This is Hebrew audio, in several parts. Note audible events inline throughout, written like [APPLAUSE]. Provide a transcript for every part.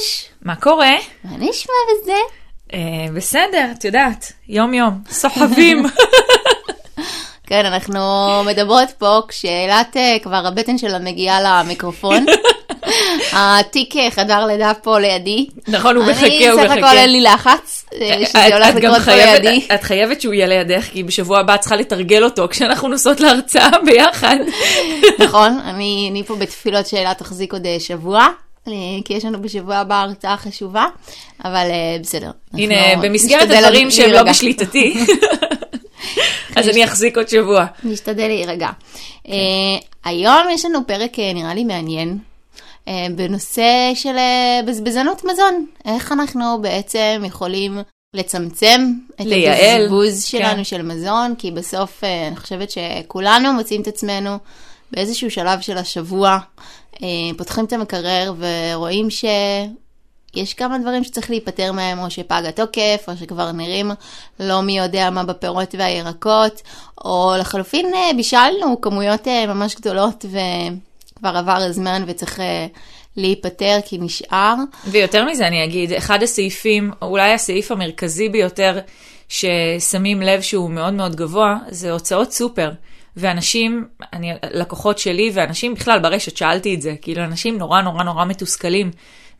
יאלוש, מה קורה? מה נשמע בזה? אה, בסדר, את יודעת, יום-יום, סוחבים. [LAUGHS] כן, אנחנו מדברות פה כשאילת אה, כבר הבטן שלה מגיעה למיקרופון. [LAUGHS] התיק אה, חדר לידה פה לידי. נכון, הוא מחכה, אני הוא סך הכל מחכה. אין לי לחץ, שזה הולך לקרות פה לידי. את חייבת שהוא יהיה לידך, כי בשבוע הבא את צריכה לתרגל אותו כשאנחנו נוסעות להרצאה ביחד. [LAUGHS] נכון, אני אני פה בתפילות שאילת תחזיק עוד שבוע. אה, כי יש לנו בשבוע הבא הרצאה חשובה, אבל אה, בסדר. הנה, במסגרת הדברים שהם לא. בשליטתי, [LAUGHS] אז אני אחזיק עוד שבוע. נשתדל להירגע. Uh, היום יש לנו פרק נראה לי מעניין בנושא של בזבזנות מזון. איך אנחנו בעצם יכולים לצמצם את לייעל, הבזבוז שלנו כן. של מזון, כי בסוף אני חושבת שכולנו מוצאים את עצמנו באיזשהו שלב של השבוע, פותחים את המקרר ורואים ש... יש כמה דברים שצריך להיפטר מהם, או שפג התוקף, או שכבר נראים לא מי יודע מה בפירות והירקות, או לחלופין אה, בישלנו כמויות אה, ממש גדולות וכבר עבר הזמן וצריך אה, להיפטר כי נשאר. ויותר מזה אני אגיד, אחד הסעיפים, או אולי הסעיף המרכזי ביותר ששמים לב שהוא מאוד מאוד גבוה, זה הוצאות סופר. ואנשים, אני, לקוחות שלי ואנשים בכלל ברשת, שאלתי את זה, כאילו אנשים נורא נורא נורא מתוסכלים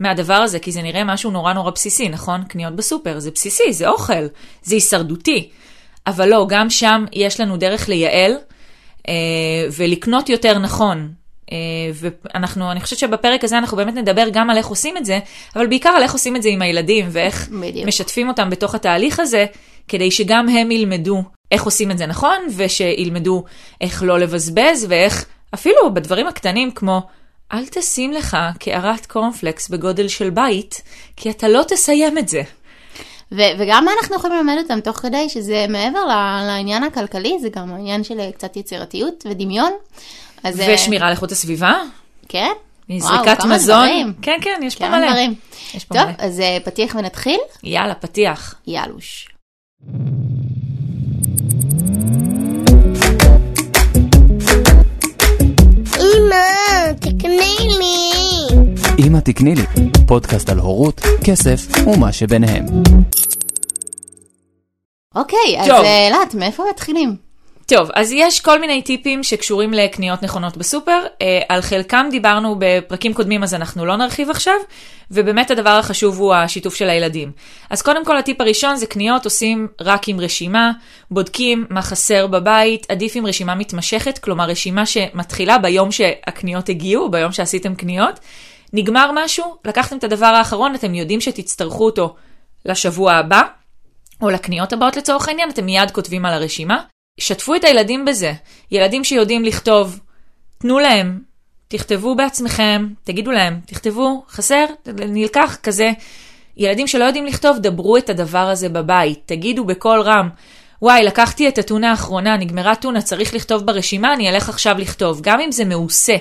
מהדבר הזה, כי זה נראה משהו נורא נורא בסיסי, נכון? קניות בסופר, זה בסיסי, זה אוכל, זה הישרדותי. אבל לא, גם שם יש לנו דרך לייעל אה, ולקנות יותר נכון. אה, ואנחנו, אני חושבת שבפרק הזה אנחנו באמת נדבר גם על איך עושים את זה, אבל בעיקר על איך עושים את זה עם הילדים ואיך בדיוק. משתפים אותם בתוך התהליך הזה, כדי שגם הם ילמדו איך עושים את זה נכון, ושילמדו איך לא לבזבז, ואיך, אפילו בדברים הקטנים כמו, אל תשים לך קערת קורנפלקס בגודל של בית, כי אתה לא תסיים את זה. ו- וגם מה אנחנו יכולים ללמד אותם תוך כדי שזה מעבר ל- לעניין הכלכלי, זה גם העניין של אה, קצת יצירתיות ודמיון. אז, אה, ושמירה על איכות הסביבה, כן? זריקת כמה מזון. דברים. כן, כן, יש פה כמה מלא. דברים. יש פה טוב, מלא. אז אה, פתיח ונתחיל? יאללה, פתיח. יאלוש. תקני לי. אמא תקני לי, פודקאסט על הורות, כסף ומה שביניהם. אוקיי, אז טוב. אה, אילת, מאיפה מתחילים? טוב, אז יש כל מיני טיפים שקשורים לקניות נכונות בסופר. אה, על חלקם דיברנו בפרקים קודמים, אז אנחנו לא נרחיב עכשיו, ובאמת הדבר החשוב הוא השיתוף של הילדים. אז קודם כל, הטיפ הראשון זה קניות עושים רק עם רשימה, בודקים מה חסר בבית, עדיף עם רשימה מתמשכת, כלומר רשימה שמתחילה ביום שהקניות הגיעו, ביום שעשיתם קניות. נגמר משהו, לקחתם את הדבר האחרון, אתם יודעים שתצטרכו אותו לשבוע הבא, או לקניות הבאות לצורך העניין, אתם מיד כותבים על הרשימה. שתפו את הילדים בזה. ילדים שיודעים לכתוב, תנו להם, תכתבו בעצמכם, תגידו להם, תכתבו, חסר, נלקח, כזה. ילדים שלא יודעים לכתוב, דברו את הדבר הזה בבית, תגידו בקול רם, וואי, לקחתי את הטונה האחרונה, נגמרה טונה, צריך לכתוב ברשימה, אני אלך עכשיו לכתוב. גם אם זה מעושה,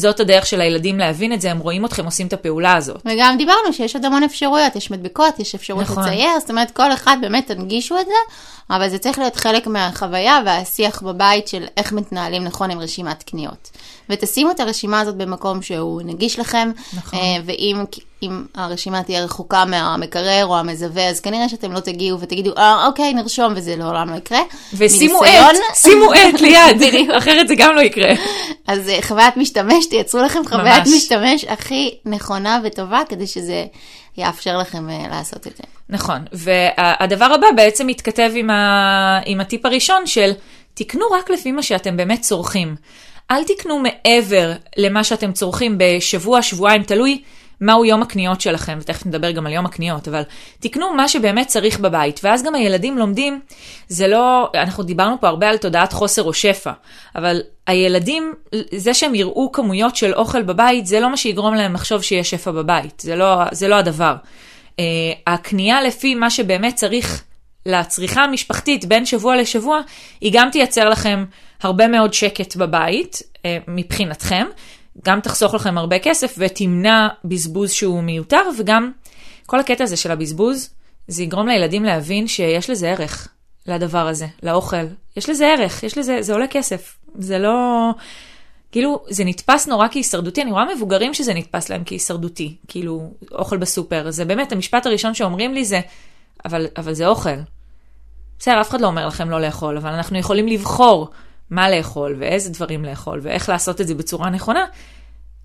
זאת הדרך של הילדים להבין את זה, הם רואים אתכם עושים את הפעולה הזאת. וגם דיברנו שיש עוד המון אפשרויות, יש מדבקות, יש אפשרות נכון. לצייר, זאת אומרת כל אחד באמת תנגישו את זה, אבל זה צריך להיות חלק מהחוויה והשיח בבית של איך מתנהלים נכון עם רשימת קניות. ותשימו את הרשימה הזאת במקום שהוא נגיש לכם, נכון. אה, ואם אם הרשימה תהיה רחוקה מהמקרר או המזווה, אז כנראה שאתם לא תגיעו ותגידו, אה, אוקיי, נרשום, וזה לעולם לא יקרה. ושימו מניסיון- עט, שימו עט [LAUGHS] ליד. אחרת זה גם לא יקרה. אז אה, חוויית משתמש, תייצרו לכם חוויית. משתמש הכי נכונה וטובה, כדי שזה יאפשר לכם אה, לעשות את זה. נכון, והדבר הבא בעצם מתכתב עם, ה... עם הטיפ הראשון של תקנו רק לפי מה שאתם באמת צורכים. אל תקנו מעבר למה שאתם צורכים בשבוע, שבועיים, תלוי מהו יום הקניות שלכם, ותכף נדבר גם על יום הקניות, אבל תקנו מה שבאמת צריך בבית, ואז גם הילדים לומדים, זה לא, אנחנו דיברנו פה הרבה על תודעת חוסר או שפע, אבל הילדים, זה שהם יראו כמויות של אוכל בבית, זה לא מה שיגרום להם לחשוב שיש שפע בבית, זה לא, זה לא הדבר. Uh, הקנייה לפי מה שבאמת צריך לצריכה המשפחתית בין שבוע לשבוע, היא גם תייצר לכם הרבה מאוד שקט בבית uh, מבחינתכם, גם תחסוך לכם הרבה כסף ותמנע בזבוז שהוא מיותר, וגם כל הקטע הזה של הבזבוז, זה יגרום לילדים להבין שיש לזה ערך, לדבר הזה, לאוכל. יש לזה ערך, יש לזה, זה עולה כסף. זה לא... כאילו, זה נתפס נורא כהישרדותי, אני רואה מבוגרים שזה נתפס להם כהישרדותי, כאילו, אוכל בסופר. זה באמת, המשפט הראשון שאומרים לי זה, אבל, אבל זה אוכל. בסדר, אף אחד לא אומר לכם לא לאכול, אבל אנחנו יכולים לבחור מה לאכול, ואיזה דברים לאכול, ואיך לעשות את זה בצורה נכונה.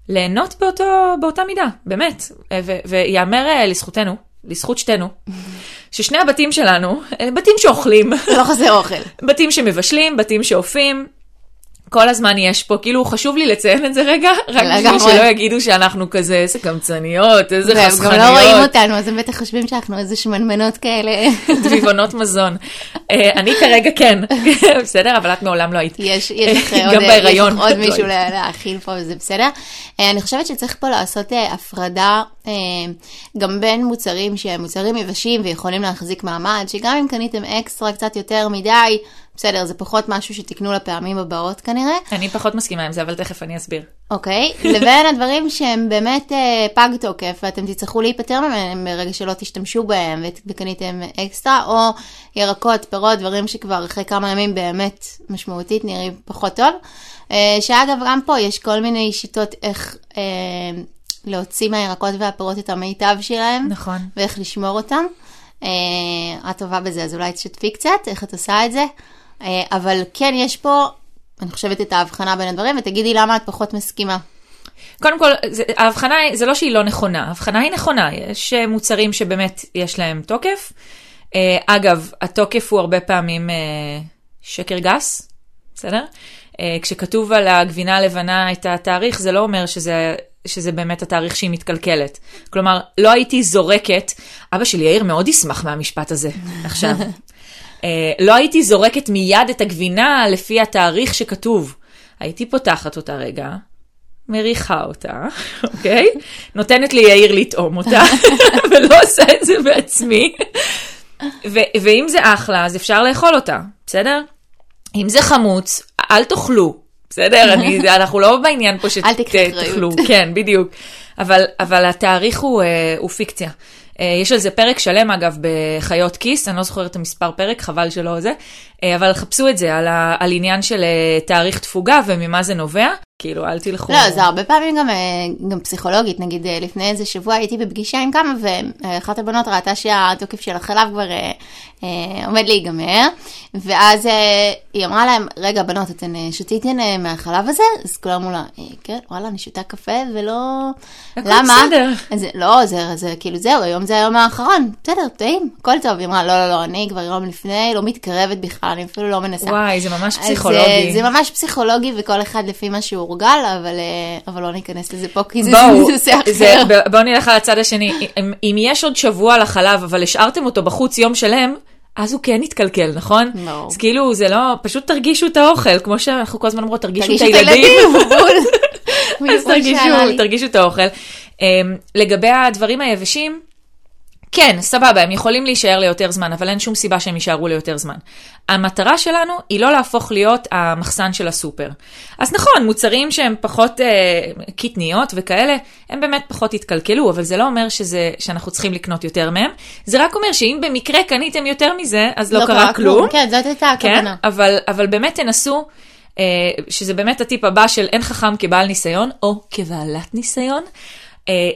ליהנות באותו, באותה מידה, באמת. ו- ויאמר אה, לזכותנו, לזכות שתינו, [LAUGHS] ששני הבתים שלנו, אה, בתים שאוכלים, לא חסר אוכל. בתים שמבשלים, בתים שאופים. כל הזמן יש פה, כאילו חשוב לי לציין את זה רגע, רק בשביל. שלא יגידו שאנחנו כזה, איזה קמצניות, איזה והם גם חסכניות, לא רואים אותנו, אז הם בטח חושבים שאנחנו איזה שמנמנות כאלה. [LAUGHS] דביבונות מזון. אה, אני כרגע כן, [LAUGHS] בסדר? אבל את מעולם לא היית. יש, [LAUGHS] לך עוד, מישהו להאכיל פה וזה בסדר. אה, אני חושבת שצריך פה לעשות אה, הפרדה גם בין מוצרים שהם מוצרים יבשים ויכולים להחזיק מעמד, שגם אם קניתם אקסטרה קצת יותר מדי, בסדר, זה פחות משהו שתקנו לפעמים הבאות כנראה. אני פחות מסכימה עם זה, אבל תכף אני אסביר. אוקיי, לבין הדברים שהם באמת אה, פג תוקף ואתם תצטרכו להיפטר מהם ברגע שלא תשתמשו בהם וקניתם אקסטרה, או ירקות, פירות, דברים שכבר אחרי כמה ימים באמת משמעותית נראים פחות טוב. אה, שאגב, גם פה יש כל מיני שיטות איך אה, להוציא מהירקות והפירות את המיטב שלהם, נכון. ואיך לשמור אותם. את טובה בזה, אז אולי תשתפי קצת איך את עושה את זה. אה, אבל כן, יש פה, אני חושבת, את ההבחנה בין הדברים, ותגידי למה את פחות מסכימה. קודם כל, זה, ההבחנה זה לא שהיא לא נכונה, ההבחנה היא נכונה, יש אה, מוצרים שבאמת יש להם תוקף. אה, אגב, התוקף הוא הרבה פעמים שקר גס, בסדר? כשכתוב על הגבינה הלבנה את התאריך, זה לא אומר שזה, שזה באמת התאריך שהיא מתקלקלת. כלומר, לא הייתי זורקת, אבא שלי יאיר מאוד ישמח מהמשפט הזה עכשיו. [LAUGHS] אה, לא הייתי זורקת מיד את הגבינה לפי התאריך שכתוב. הייתי פותחת אותה רגע, מריחה אותה, [LAUGHS] אוקיי? נותנת ליאיר לטעום אותה, [LAUGHS] ולא עושה את זה בעצמי. ו- ואם זה אחלה, אז אפשר לאכול אותה, בסדר? אם זה חמוץ, אל תאכלו, בסדר? אני, [LAUGHS] אנחנו לא בעניין פה אל תיקחי אחריות. שתאכלו, כן, בדיוק. אבל, אבל התאריך הוא, אה, הוא פיקציה. אה, יש על זה פרק שלם, אגב, בחיות כיס, אני לא זוכרת את המספר פרק, חבל שלא זה, אה, אבל חפשו את זה, על, ה, על עניין של אה, תאריך תפוגה וממה זה נובע. כאילו, אל תלכו... לא, זה הרבה פעמים גם, אה, גם פסיכולוגית, נגיד אה, לפני איזה שבוע הייתי בפגישה עם כמה, ואחת הבנות ראתה שהתוקף של החלב כבר אה, אה, עומד להיגמר, ואז אה, היא אמרה להם, רגע בנות, אתן אה, שתיתן אה, מהחלב הזה? אז כולם אמרו לה, "אה, כן, וואלה, אני שותה קפה ולא... למה? בסדר. אז, לא, זה, זה כאילו זהו, היום זה היום האחרון, בסדר, טעים, הכל טוב. היא אמרה, לא, לא, לא, אני כבר יום לפני, לא מתקרבת בכלל, אני אפילו לא מנסה. וואי, זה ממש אז, פסיכולוגי. אה, זה ממש פסיכולוגי וכל אחד לפי מה שהוא הורגל, אבל, אה, אבל לא ניכנס לזה פה כי זה נושא אחר. בואו נלך על הצד השני. אם, אם יש עוד שבוע לחלב, אבל השארתם אותו בחוץ יום שלם, אז הוא כן יתקלקל, נכון? ברור. אז כאילו, זה לא, פשוט תרגישו את האוכל, כמו שאנחנו כל הזמן אומרות, תרגישו את הילדים. [LAUGHS] אז תרגישו. תרגישו את האוכל. Um, לגבי הדברים היבשים, כן, סבבה, הם יכולים להישאר ליותר זמן, אבל אין שום סיבה שהם יישארו ליותר זמן. המטרה שלנו היא לא להפוך להיות המחסן של הסופר. אז נכון, מוצרים שהם פחות אה, קטניות וכאלה, הם באמת פחות יתקלקלו, אבל זה לא אומר שזה, שאנחנו צריכים לקנות יותר מהם. זה רק אומר שאם במקרה קניתם יותר מזה, אז לא, קרה כלום. כן, זאת הייתה כן, הכוונה. אבל, אבל באמת תנסו, אה, שזה באמת הטיפ הבא של אין חכם כבעל ניסיון, או כבעלת ניסיון,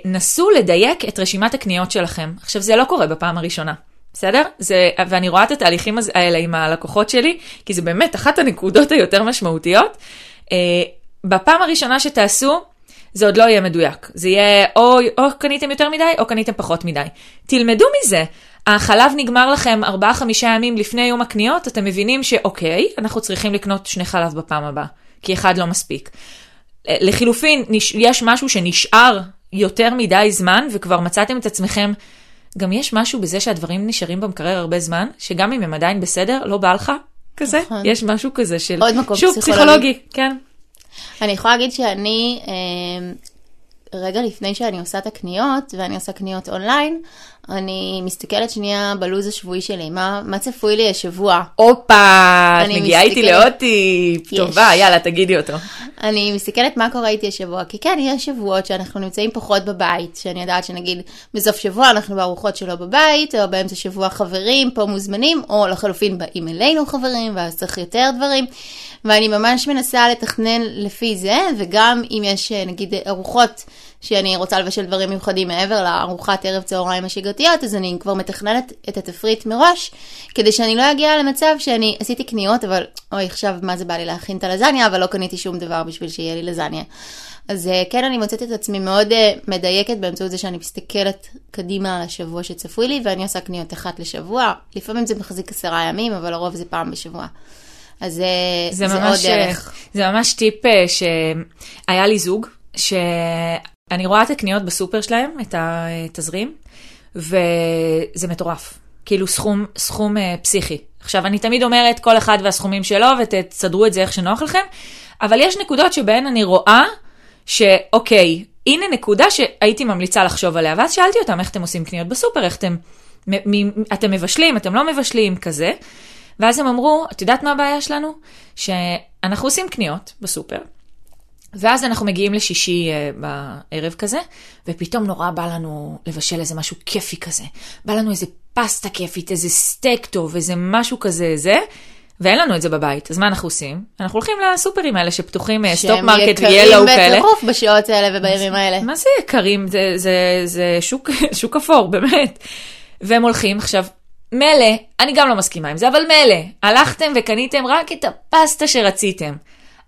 נסו לדייק את רשימת הקניות שלכם. עכשיו, זה לא קורה בפעם הראשונה. בסדר? זה, ואני רואה את התהליכים האלה עם הלקוחות שלי, כי זה באמת אחת הנקודות היותר משמעותיות. אה, בפעם הראשונה שתעשו, זה עוד לא יהיה מדויק. זה יהיה או, או קניתם יותר מדי, או קניתם פחות מדי. תלמדו מזה. החלב נגמר לכם 4-5 ימים לפני יום הקניות, אתם מבינים שאוקיי, אנחנו צריכים לקנות שני חלב בפעם הבאה, כי אחד לא מספיק. לחילופין, נש- יש משהו שנשאר יותר מדי זמן, וכבר מצאתם את עצמכם, גם יש משהו בזה שהדברים נשארים במקרר הרבה זמן, שגם אם הם עדיין בסדר, לא בא לך כזה, נכון. יש משהו כזה של, עוד מקום שוב, פסיכולוגי. פסיכולוגי, כן. אני יכולה להגיד שאני, אה, רגע לפני שאני עושה את הקניות, ואני עושה קניות אונליין, אני מסתכלת שנייה בלו"ז השבועי שלי, מה, מה צפוי לי השבוע? הופה, את מגיעה איתי לעוד טיפ. טובה, יאללה, תגידי אותו. אני מסתכלת מה קורה איתי השבוע, כי כן, יש שבועות שאנחנו נמצאים פחות בבית, שאני יודעת שנגיד בסוף שבוע אנחנו בארוחות שלו בבית, או באמצע שבוע חברים פה מוזמנים, או לחלופין באים אלינו חברים, ואז צריך יותר דברים, ואני ממש מנסה לתכנן לפי זה, וגם אם יש אה, נגיד ארוחות שאני רוצה לבשל דברים מיוחדים מעבר לארוחת ערב צהריים השגרתיות, אז אני כבר מתכננת את התפריט מראש, כדי שאני לא אגיע למצב שאני עשיתי קניות, אבל אוי, עכשיו מה זה בא לי להכין את הלזניה, אבל לא קניתי שום דבר בשביל שיהיה לי לזניה. אז אה, כן, אני מוצאת את עצמי מאוד אה, מדייקת באמצעות זה שאני מסתכלת קדימה על השבוע שצפוי לי, ואני עושה קניות אחת לשבוע. לפעמים זה מחזיק עשרה ימים, אבל לרוב זה פעם בשבוע. אז אה, זה זה, ממש, עוד דרך. זה ממש טיפ שהיה לי זוג, שאני רואה את הקניות בסופר שלהם, את התזרים, וזה מטורף. כאילו סכום, סכום אה, פסיכי. עכשיו, אני תמיד אומרת, כל אחד והסכומים שלו, ותסדרו את זה איך שנוח לכם, אבל יש נקודות שבהן אני רואה שאוקיי, הנה נקודה שהייתי ממליצה לחשוב עליה, ואז שאלתי אותם איך אתם עושים קניות בסופר, איך אתם, מ- מ- אתם מבשלים, אתם לא מבשלים, כזה. ואז הם אמרו, את יודעת מה הבעיה שלנו? שאנחנו עושים קניות בסופר, ואז אנחנו מגיעים לשישי uh, בערב כזה, ופתאום נורא בא לנו לבשל איזה משהו כיפי כזה. בא לנו איזה פסטה כיפית, איזה סטייק טוב, איזה משהו כזה, זה, ואין לנו את זה בבית. אז מה אנחנו עושים? אנחנו הולכים לסופרים האלה שפתוחים, Stop Market ו Yellow כאלה. שהם יקרים בטירוף בשעות האלה ובימים האלה. מה זה יקרים? זה, זה, זה שוק, [LAUGHS] שוק אפור, באמת. והם הולכים, עכשיו, מילא, אני גם לא מסכימה עם זה, אבל מילא, הלכתם וקניתם רק את הפסטה שרציתם.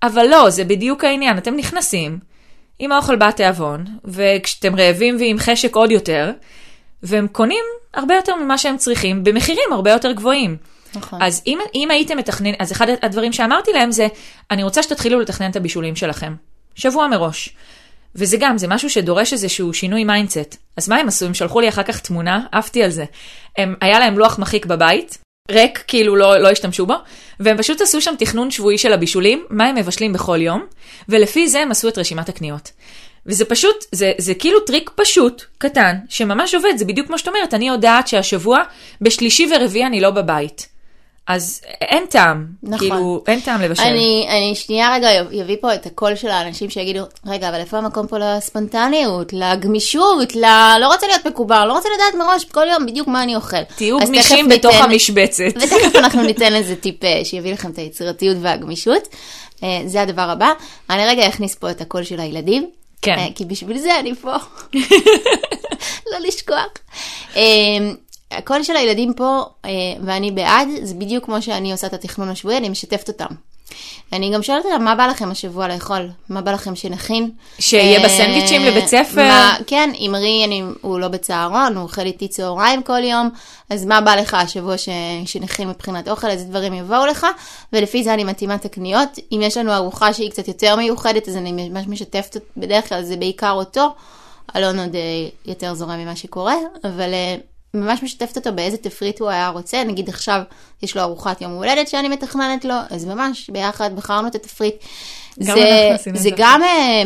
אבל לא, זה בדיוק העניין, אתם נכנסים עם האוכל בתיאבון, וכשאתם רעבים ועם חשק עוד יותר, והם קונים הרבה יותר ממה שהם צריכים, במחירים הרבה יותר גבוהים. נכון. אז אם, אם הייתם מתכננים, אז אחד הדברים שאמרתי להם זה, אני רוצה שתתחילו לתכנן את הבישולים שלכם. שבוע מראש. וזה גם, זה משהו שדורש איזשהו שינוי mindset. אז מה הם עשו? הם שלחו לי אחר כך תמונה, עפתי על זה. הם, היה להם לוח מחיק בבית, ריק, כאילו לא, לא השתמשו בו, והם פשוט עשו שם תכנון שבועי של הבישולים, מה הם מבשלים בכל יום, ולפי זה הם עשו את רשימת הקניות. וזה פשוט, זה, זה כאילו טריק פשוט, קטן, שממש עובד, זה בדיוק כמו שאת אומרת, אני יודעת שהשבוע, בשלישי ורביעי אני לא בבית. אז אין טעם, נכון. כאילו, אין טעם לבשל. אני, אני שנייה רגע אביא פה את הקול של האנשים שיגידו, רגע, אבל איפה המקום פה לספונטניות, לגמישות, ל... לא רוצה להיות מקובל, לא רוצה לדעת מראש כל יום בדיוק מה אני אוכל. תהיו גמישים בתוך ניתן- המשבצת. ותכף אנחנו ניתן איזה טיפ אה, שיביא לכם את היצירתיות והגמישות. אה, זה הדבר הבא. אני רגע אכניס פה את הקול של הילדים. כן. אה, כי בשביל זה אני פה. [LAUGHS] לא לשכוח. הקול של הילדים פה, אה, ואני בעד, זה בדיוק כמו שאני עושה את התכנון השבועי, אני משתפת אותם. אני גם שואלת אותם, מה בא לכם השבוע לאכול? מה בא לכם שנכין? שיהיה אה, בסנדוויצ'ים לבית ספר? מה, כן, אמרי, אני, הוא לא בצהרון, הוא אוכל איתי צהריים כל יום, אז מה בא לך השבוע ש, שנכין מבחינת אוכל, איזה דברים יבואו לך, ולפי זה אני מתאימה את הקניות. אם יש לנו ארוחה שהיא קצת יותר מיוחדת, אז אני ממש משתפת, בדרך כלל זה בעיקר אותו, אלון עוד אה, יותר זורם ממה שקורה, אבל ממש משתפת אותו באיזה תפריט הוא היה רוצה, נגיד עכשיו יש לו ארוחת יום הולדת שאני מתכננת לו, אז ממש ביחד בחרנו את התפריט. גם זה, זה גם אה,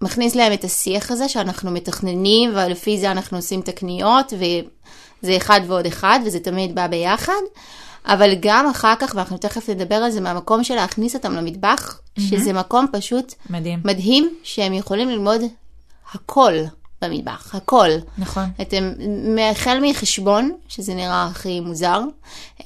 מכניס להם את השיח הזה שאנחנו מתכננים ולפי זה אנחנו עושים את הקניות וזה אחד ועוד אחד וזה תמיד בא ביחד. אבל גם אחר כך, ואנחנו תכף נדבר על זה מהמקום של להכניס אותם למטבח, שזה מקום פשוט מדהים. מדהים שהם יכולים ללמוד הכל במטבח, הכל. נכון. אתם, החל מחשבון, שזה נראה הכי מוזר,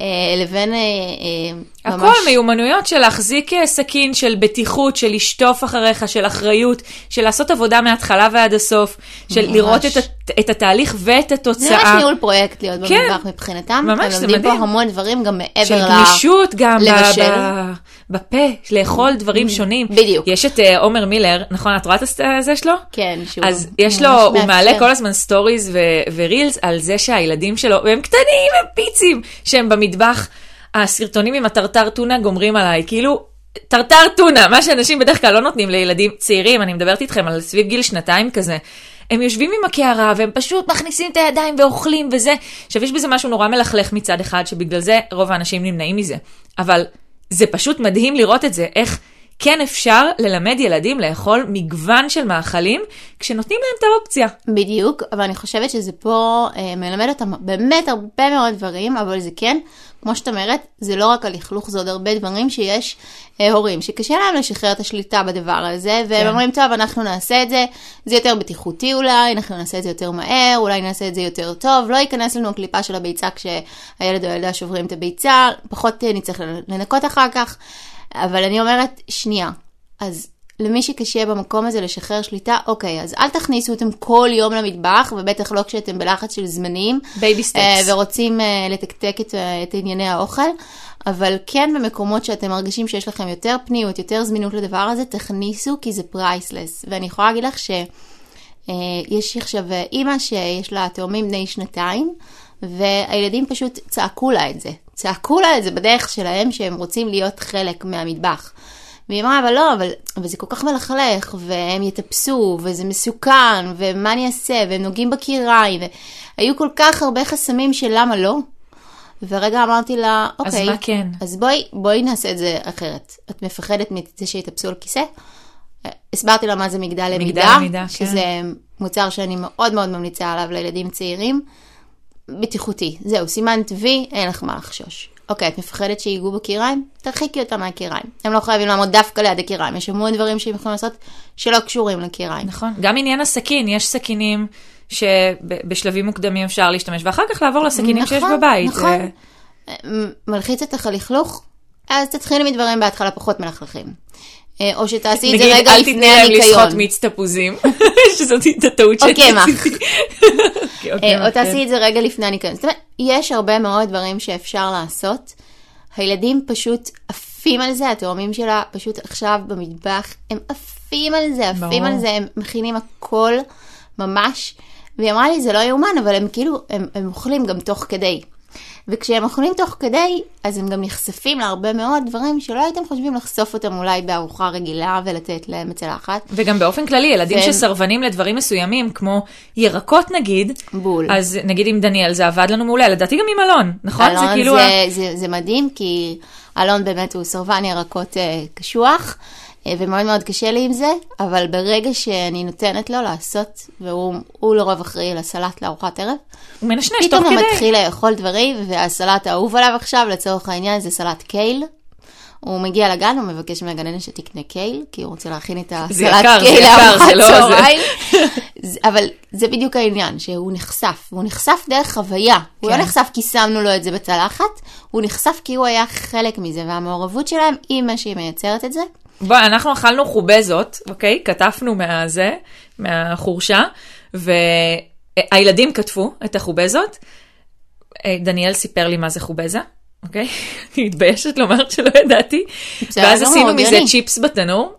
אה, לבין אה, אה, ממש... הכל מיומנויות של להחזיק אה, סכין, של בטיחות, של לשטוף אחריך, של אחריות, של לעשות עבודה מההתחלה ועד הסוף, של ממש. לראות את, את התהליך ואת זה התוצאה. ממש ניהול פרויקט להיות כן. במטבח מבחינתם. ממש, הם זה לומדים פה מדהים. המון דברים גם מעבר של ל... גמישות גם לבשל. ב- בפה, לאכול דברים שונים. בדיוק. יש את אה, עומר מילר, נכון? את רואה את הס- זה שלו? כן, שהוא אז יש לו, הוא מאפשר. מעלה כל הזמן stories ורילס על זה שהילדים שלו, והם קטנים, הם פיצים, שהם במטבח, הסרטונים עם הטרטר טונה גומרים עליי, כאילו, טרטר טונה, מה שאנשים בדרך כלל לא נותנים לילדים צעירים, אני מדברת איתכם על סביב גיל שנתיים כזה. הם יושבים עם הקערה והם פשוט מכניסים את הידיים ואוכלים וזה. עכשיו יש בזה משהו נורא מלכלך מצד אחד, שבגלל זה רוב האנשים נמנעים מזה. אבל זה פשוט מדהים לראות את זה, איך כן אפשר ללמד ילדים לאכול מגוון של מאכלים, כשנותנים להם את האופציה. בדיוק, אבל אני חושבת שזה פה אה, מלמד אותם באמת הרבה מאוד דברים, אבל זה כן, כמו שאת אומרת, זה לא רק הלכלוך, זה עוד הרבה דברים שיש אה, הורים שקשה להם לשחרר את השליטה בדבר הזה, והם כן. אומרים, טוב, אנחנו נעשה את זה, זה יותר בטיחותי אולי, אנחנו נעשה את זה יותר מהר, אולי נעשה את זה יותר טוב, לא ייכנס לנו הקליפה של הביצה כשהילד או הילדה שוברים את הביצה, פחות אה, נצטרך לנקות אחר כך, אבל אני אומרת, שנייה, אז למי שקשה במקום הזה לשחרר שליטה, אוקיי, אז אל תכניסו אותם כל יום למטבח, ובטח לא כשאתם בלחץ של זמנים. Baby steps. אה, ורוצים אה, לתקתק את, אה, את ענייני האוכל, אבל כן במקומות שאתם מרגישים שיש לכם יותר פניות, יותר זמינות לדבר הזה, תכניסו, כי זה פרייסלס. ואני יכולה להגיד לך שיש עכשיו אה, אימא שיש לה תאומים בני שנתיים, והילדים פשוט צעקו לה את זה. צעקו לה את זה בדרך שלהם, שהם רוצים להיות חלק מהמטבח. והיא אמרה, אבל לא, אבל, אבל זה כל כך מלכלך, והם יטפסו, וזה מסוכן, ומה אני אעשה, והם נוגעים בקיריים, והיו כל כך הרבה חסמים של למה לא. ורגע אמרתי לה, אז אוקיי, מה כן? אז בואי, בואי נעשה את זה אחרת. את מפחדת מזה שיטפסו על כיסא? הסברתי לה מה זה מגדל למידה, מגדל למידה, כן. שזה מוצר שאני מאוד מאוד ממליצה עליו לילדים צעירים. בטיחותי, זהו, סימן וי, אין לך מה לחשוש. אוקיי, את מפחדת שיגעו בקיריים? תרחיקי אותם מהקיריים. הם לא חייבים לעמוד דווקא ליד הקיריים, יש המון דברים שהם יכולים לעשות שלא קשורים לקיריים. נכון. גם עניין הסכין, יש סכינים שבשלבים מוקדמים אפשר להשתמש, ואחר כך לעבור לסכינים שיש נכון, בבית. נכון. מ- מלחיץ אותך הלכלוך? אז תתחילי מדברים בהתחלה פחות מלכלכים. אה, או שתעשי את זה נגיד, רגע אל לפני תתני להם הניקיון. מיץ תפוזים, [LAUGHS] שזאת את הטעות או שעשיתי. קמח. [LAUGHS] אוקיי, אה, או תעשי כן. את זה רגע לפני הניקיון. זאת אומרת, יש הרבה מאוד דברים שאפשר לעשות. הילדים פשוט עפים על זה, התאומים שלה פשוט עכשיו במטבח, הם עפים על זה, עפים ברור. על זה, הם מכינים הכל ממש. והיא אמרה לי, זה לא יאומן, אבל הם כאילו, הם, הם אוכלים גם תוך כדי. וכשהם אוכלים תוך כדי, אז הם גם נחשפים להרבה מאוד דברים שלא הייתם חושבים לחשוף אותם אולי בארוחה רגילה ולתת להם בצלחת. וגם באופן כללי, ילדים והם- שסרבנים לדברים מסוימים, כמו ירקות נגיד, בול. אז נגיד עם דניאל זה עבד לנו מעולה, לדעתי גם עם אלון, נכון? אלון זה כאילו... זה, ה- זה, זה מדהים, כי אלון באמת הוא סרבן ירקות אה, קשוח, ומאוד מאוד קשה לי עם זה, אבל ברגע שאני נותנת לו לעשות, והוא הוא לרוב אחראי לסלט לארוחת ערב, הוא מנשנש תוך פתאום הוא כדי. מתחיל לאכול דברים, והסלט האהוב עליו עכשיו, לצורך העניין, זה סלט קייל. הוא מגיע לגן, הוא מבקש מהגננת שתקנה קייל, כי הוא רוצה להכין את הסלט יקר, קייל לארוחת לא. צהריים. [LAUGHS] אבל זה בדיוק העניין, שהוא נחשף, והוא נחשף דרך חוויה. הוא לא כן. נחשף כי שמנו לו את זה בצלחת, הוא נחשף כי הוא היה חלק מזה, והמעורבות שלהם היא מה שהיא מייצרת את זה. בוא, אנחנו אכלנו חובזות, אוקיי? כתבנו מהזה, מהחורשה, והילדים כתבו את החובזות. אה, דניאל סיפר לי מה זה חובזה, אוקיי? [LAUGHS] אני מתביישת לומר שלא ידעתי. ואז עשינו מזה. צ'יפס בתנור.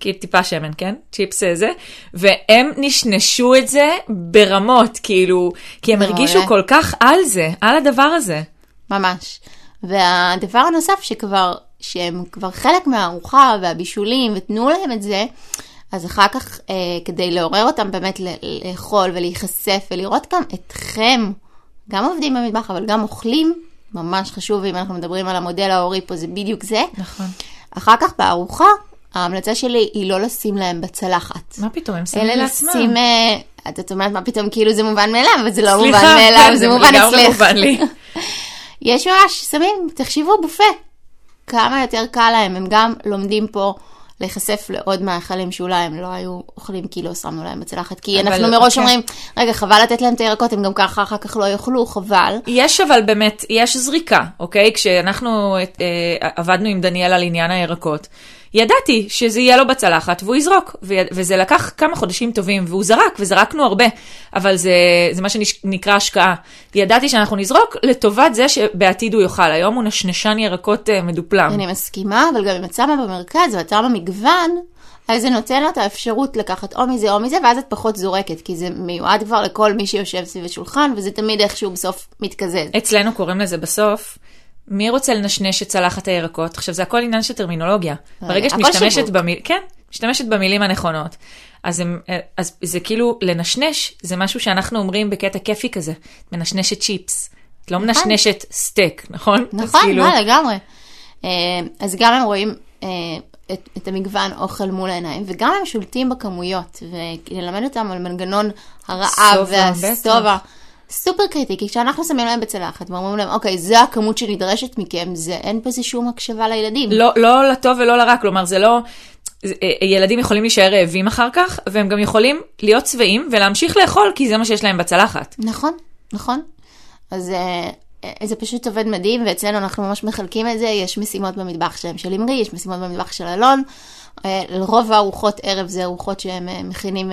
כי טיפה שמן, כן? צ'יפס אה, זה, והם נשנשו את זה ברמות, כאילו, כי הם. הרגישו כל כך על זה, על הדבר הזה. ממש. והדבר הנוסף שכבר, שהם כבר חלק מהארוחה והבישולים, ותנו להם את זה, אז אחר כך, אה, כדי לעורר אותם באמת לאכול ולהיחשף ולראות גם אתכם, גם עובדים במטבח, אבל גם אוכלים, ממש חשוב, אם אנחנו מדברים על המודל ההורי פה, זה בדיוק זה. נכון. אחר כך בארוחה, ההמלצה שלי היא לא לשים להם בצלחת. מה פתאום, הם שמים אלא לעצמם. לשים, אה, את אומרת מה פתאום, כאילו זה מובן מאליו, אבל זה לא מובן סליחה, מאליו, כן, זה מובן לגמרי אצלך. מובן לי. [LAUGHS] יש ממש, שמים, תחשבו, בופה. כמה יותר קל להם, הם גם לומדים פה להיחשף לעוד מאכלים שאולי הם לא היו אוכלים כי לא שמנו להם בצלחת. כי אנחנו מראש אוקיי. אומרים, רגע, חבל לתת להם את הירקות, הם גם ככה אחר כך לא יאכלו, חבל. יש אבל באמת, יש זריקה, אוקיי? כשאנחנו אה, עבדנו עם דניאל על עניין הירקות, ידעתי שזה יהיה לו בצלחת והוא יזרוק, וזה לקח כמה חודשים טובים, והוא זרק, וזרקנו הרבה, אבל זה, זה מה שנקרא השקעה. ידעתי שאנחנו נזרוק לטובת זה שבעתיד הוא יאכל. היום הוא נשנשן ירקות אה, מדופלם. אני מסכימה, אבל גם אם את שמה במרכז ואת שמה מגוון, אז זה נותן לה את האפשרות לקחת או מזה או מזה, ואז את פחות זורקת, כי זה מיועד כבר לכל מי שיושב סביב השולחן, וזה תמיד איכשהו בסוף מתקזז. אצלנו קוראים לזה בסוף, מי רוצה לנשנש את צלחת הירקות? עכשיו, זה הכל עניין של טרמינולוגיה. ברגע שאת משתמשת. במיל... כן, משתמשת במילים הנכונות. אז, הם, אה, אז זה כאילו, לנשנש, זה משהו שאנחנו אומרים בקטע כיפי כזה. את מנשנשת צ'יפס. את לא מנשנשת סטייק, נכון? נכון, כאילו, מה לגמרי. אה, אז גם הם רואים אה, את, את המגוון אוכל מול העיניים, וגם הם שולטים בכמויות, וללמד אותם על מנגנון הרעב שובע, והשובע. סופר קריטי, כי כשאנחנו שמים להם בצלחת ואומרים להם, אוקיי, זו הכמות שנדרשת מכם, זה, אין בזה שום הקשבה לילדים. לא, לא לטוב ולא לרע, כלומר זה לא... זה- אה, ילדים יכולים להישאר רעבים אחר כך, והם גם יכולים להיות שבעים ולהמשיך לאכול, כי זה מה שיש להם בצלחת. נכון, נכון. אז אה, אה, זה פשוט עובד מדהים, ואצלנו אנחנו ממש מחלקים את זה, יש משימות במטבח שלהם של אמרי, יש משימות במטבח של אלון. לרוב הארוחות ערב זה ארוחות שהם מכינים